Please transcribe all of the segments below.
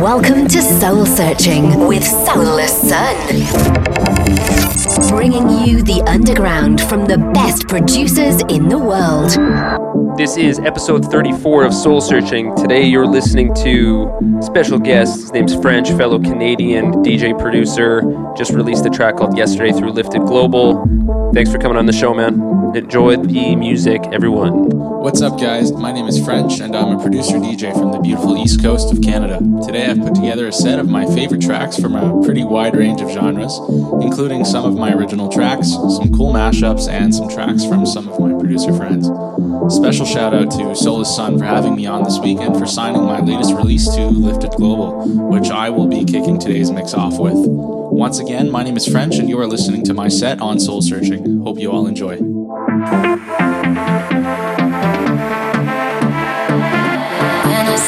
Welcome to Söl-Searching with Soulless Sun. Bringing you the underground from the best producers in the world. This is episode 34 of Söl-Searching. Today you're listening to special guest. His name's FRENTCH, fellow Canadian DJ producer. Just released a track called Yesterday through Lifted Global. Thanks for coming on the show, man. Enjoy the music, everyone. What's up, guys? My name is FRENTCH, and I'm a producer DJ from the beautiful east coast of Canada. Today, I've put together a set of my favorite tracks from a pretty wide range of genres, including some of my original tracks, some cool mashups, and some tracks from some of my producer friends. Special shout out to Soulless Sun for having me on this weekend for signing my latest release to Lifted Global, which I will be kicking today's mix off with. Once again, my name is FRENTCH, and you are listening to my set on Söl-Searching. Hope you all enjoy.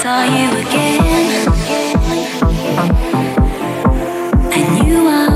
Saw you again, I knew I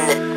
Solar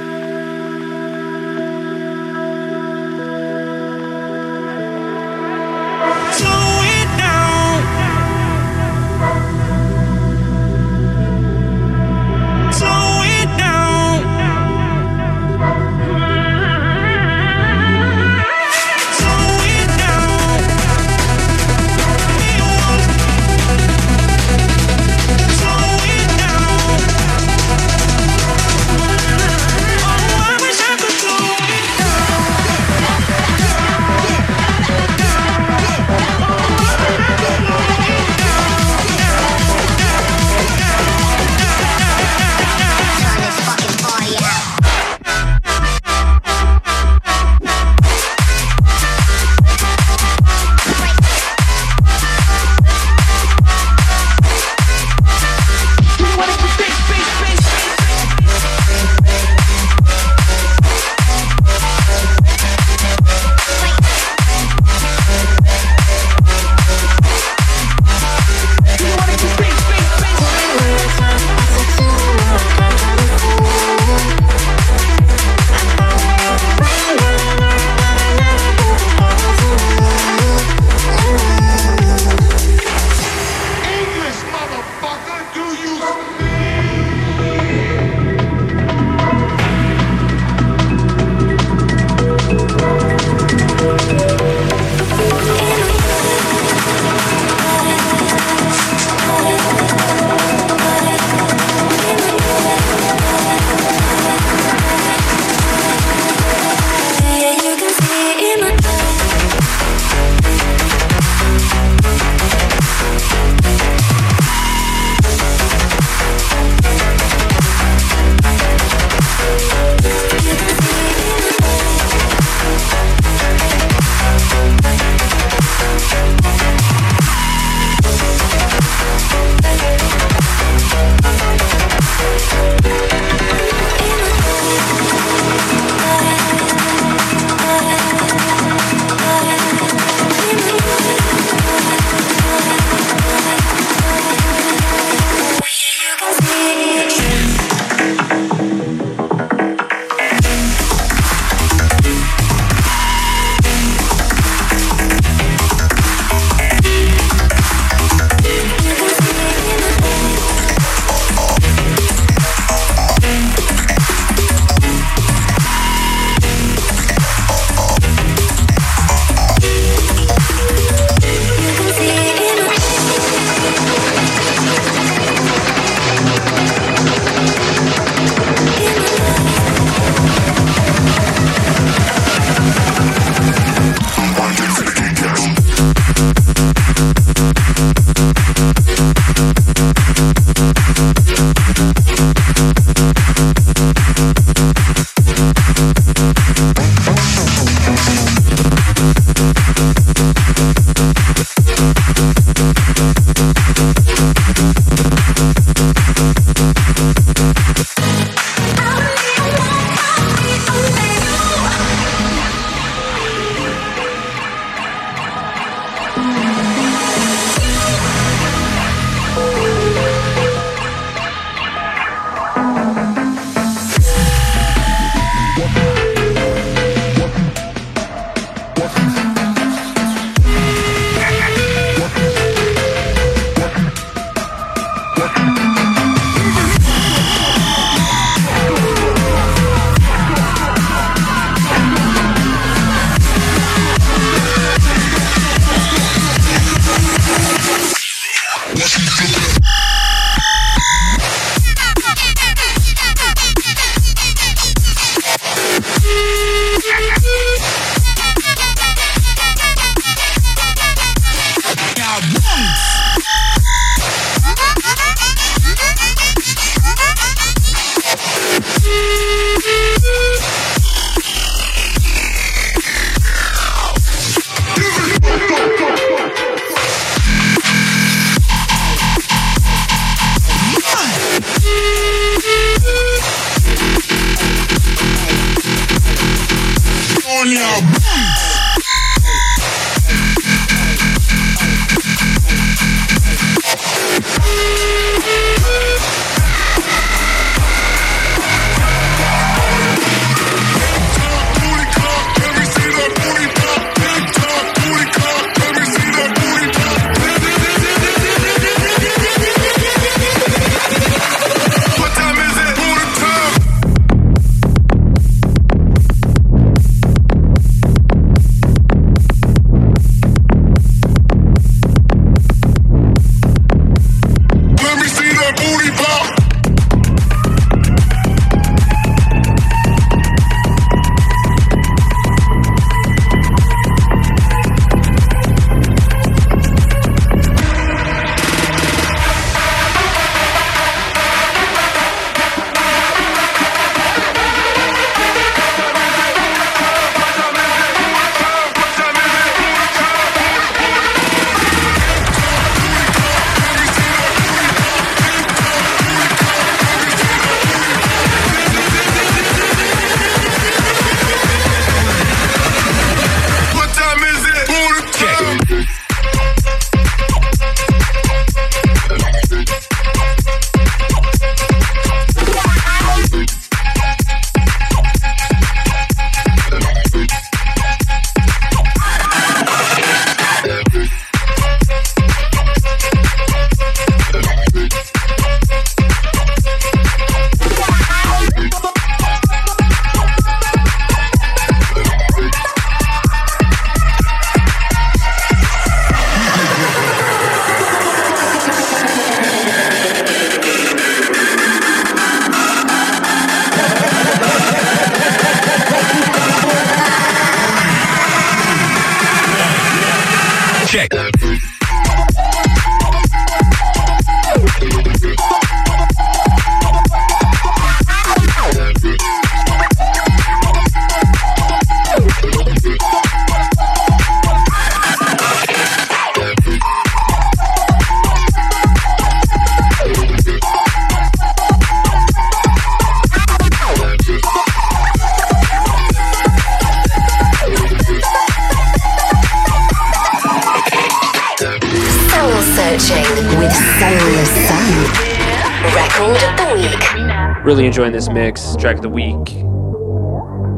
Really enjoying this mix. Track of the week.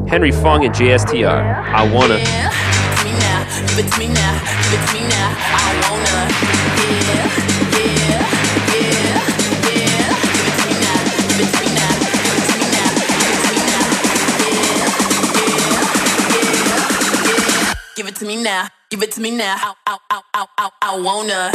Henry Fong and JSTJR. I wanna. Yeah. Now, now, I wanna. Give it to me now, give it to me now, give it to me now, give it to me now. Give it to me now. I, I, I, I, I wanna.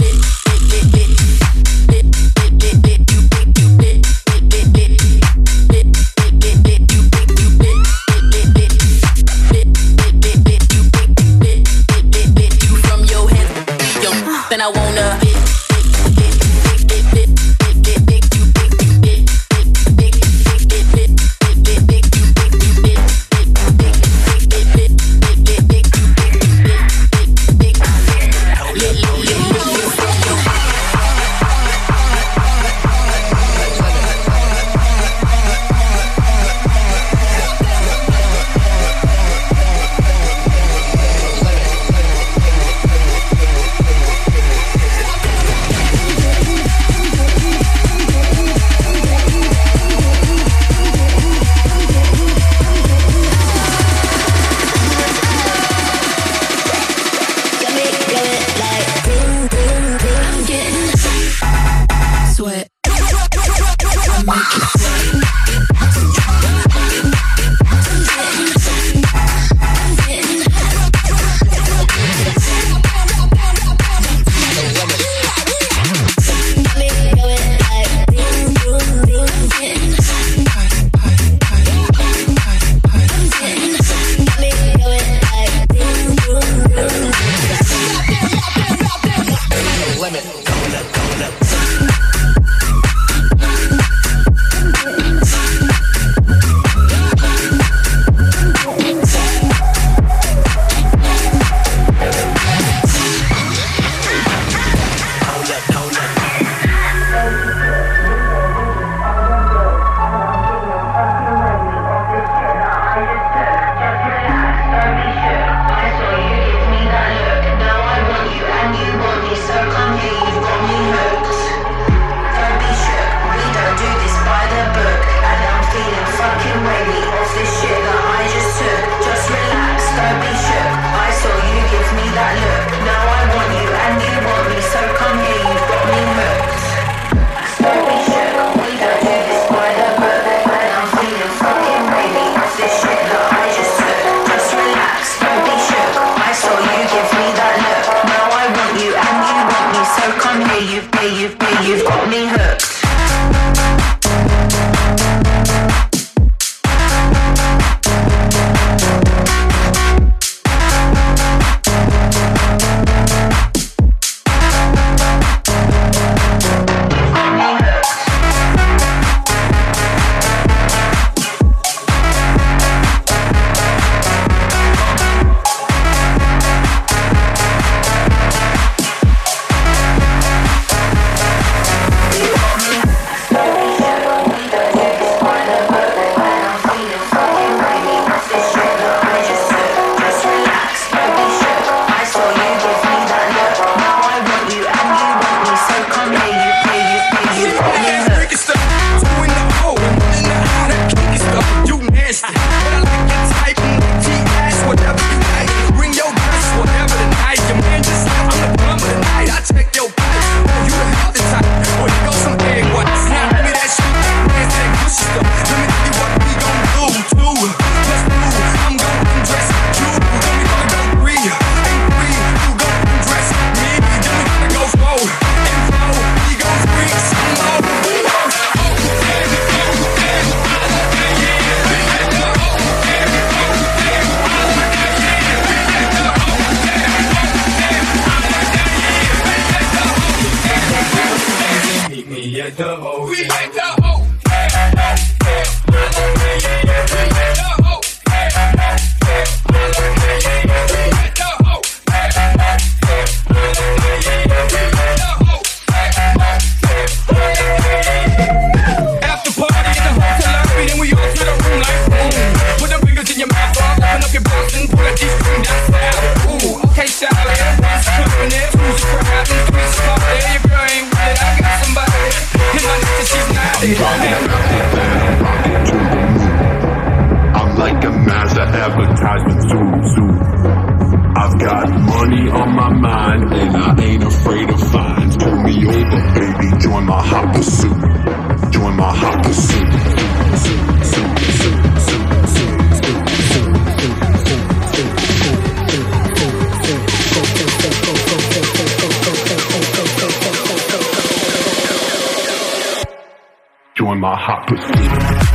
My hot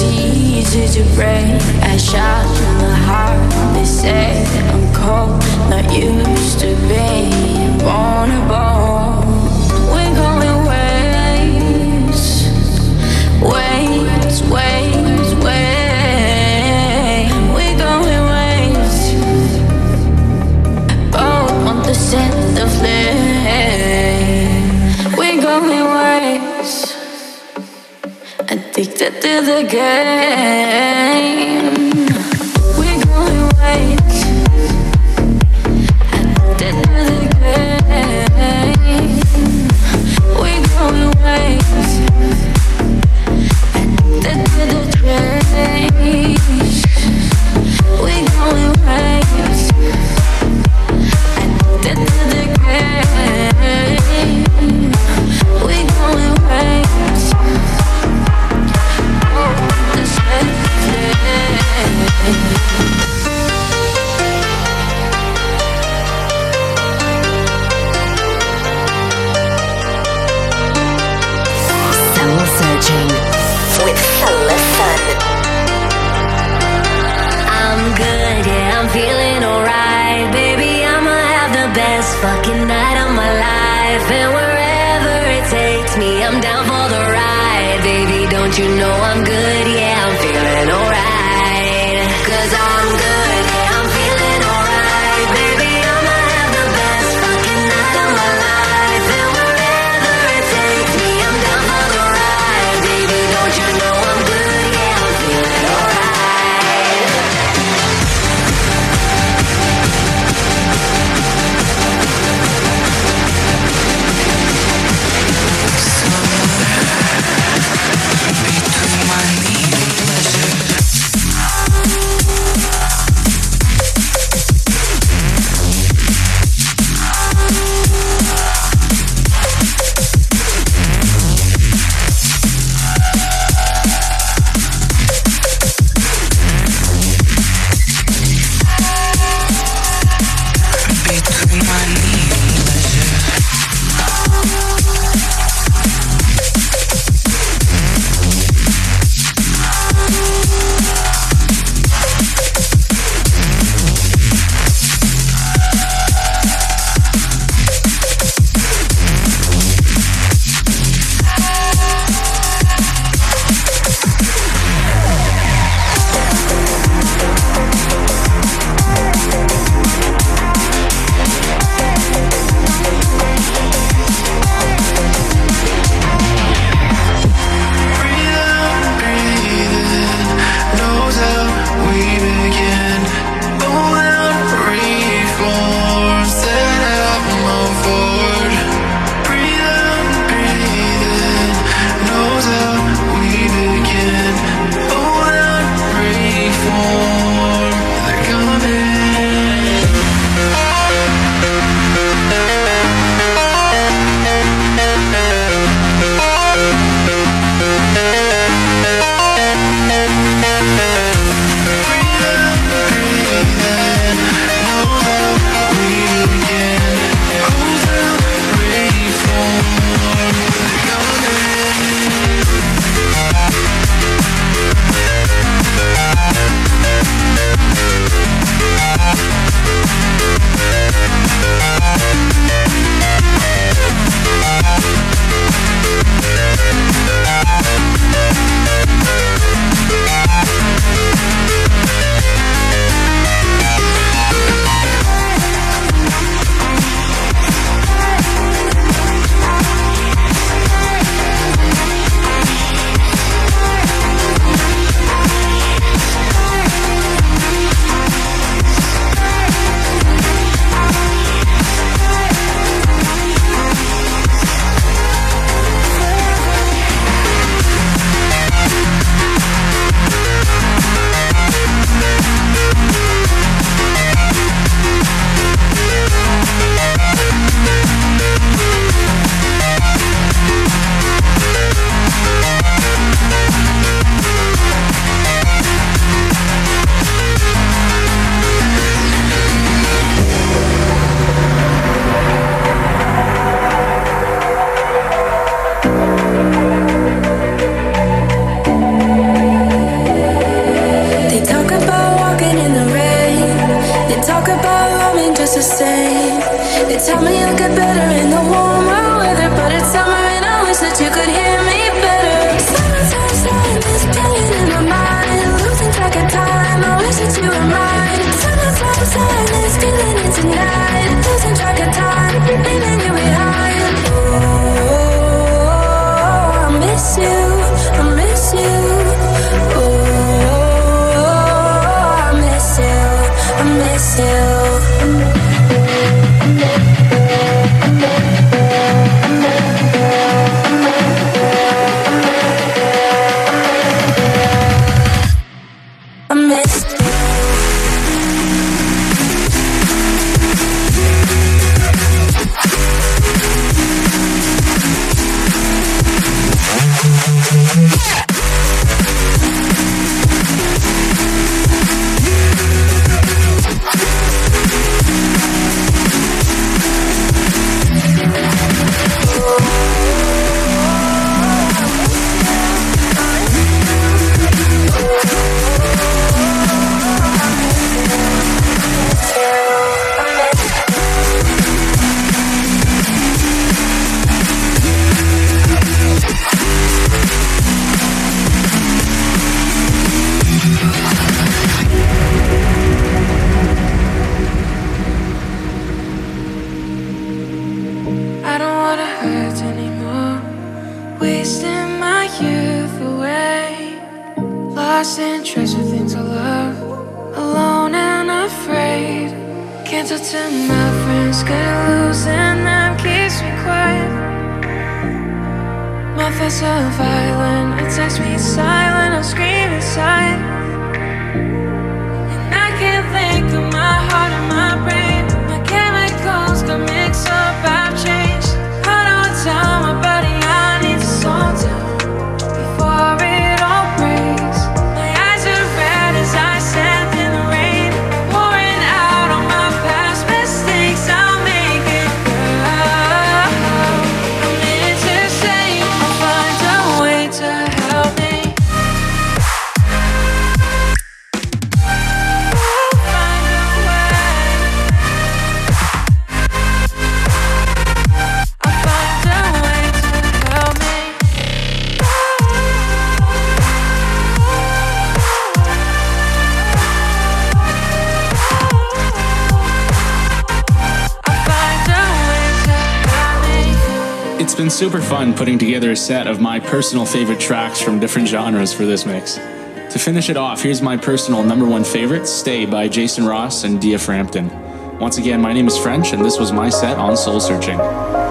easy to break. I shout from the heart. They say I'm cold, not used to being vulnerable. addicted to the game. life and wherever it takes me, I'm down for the ride, baby. Don't you know I'm good? super fun putting together a set of my personal favorite tracks from different genres for this mix. To finish it off, here's my personal number one favorite, Stay by Jason Ross and Dia Frampton. Once again, my name is FRENTCH, and this was my set on Söl-Searching.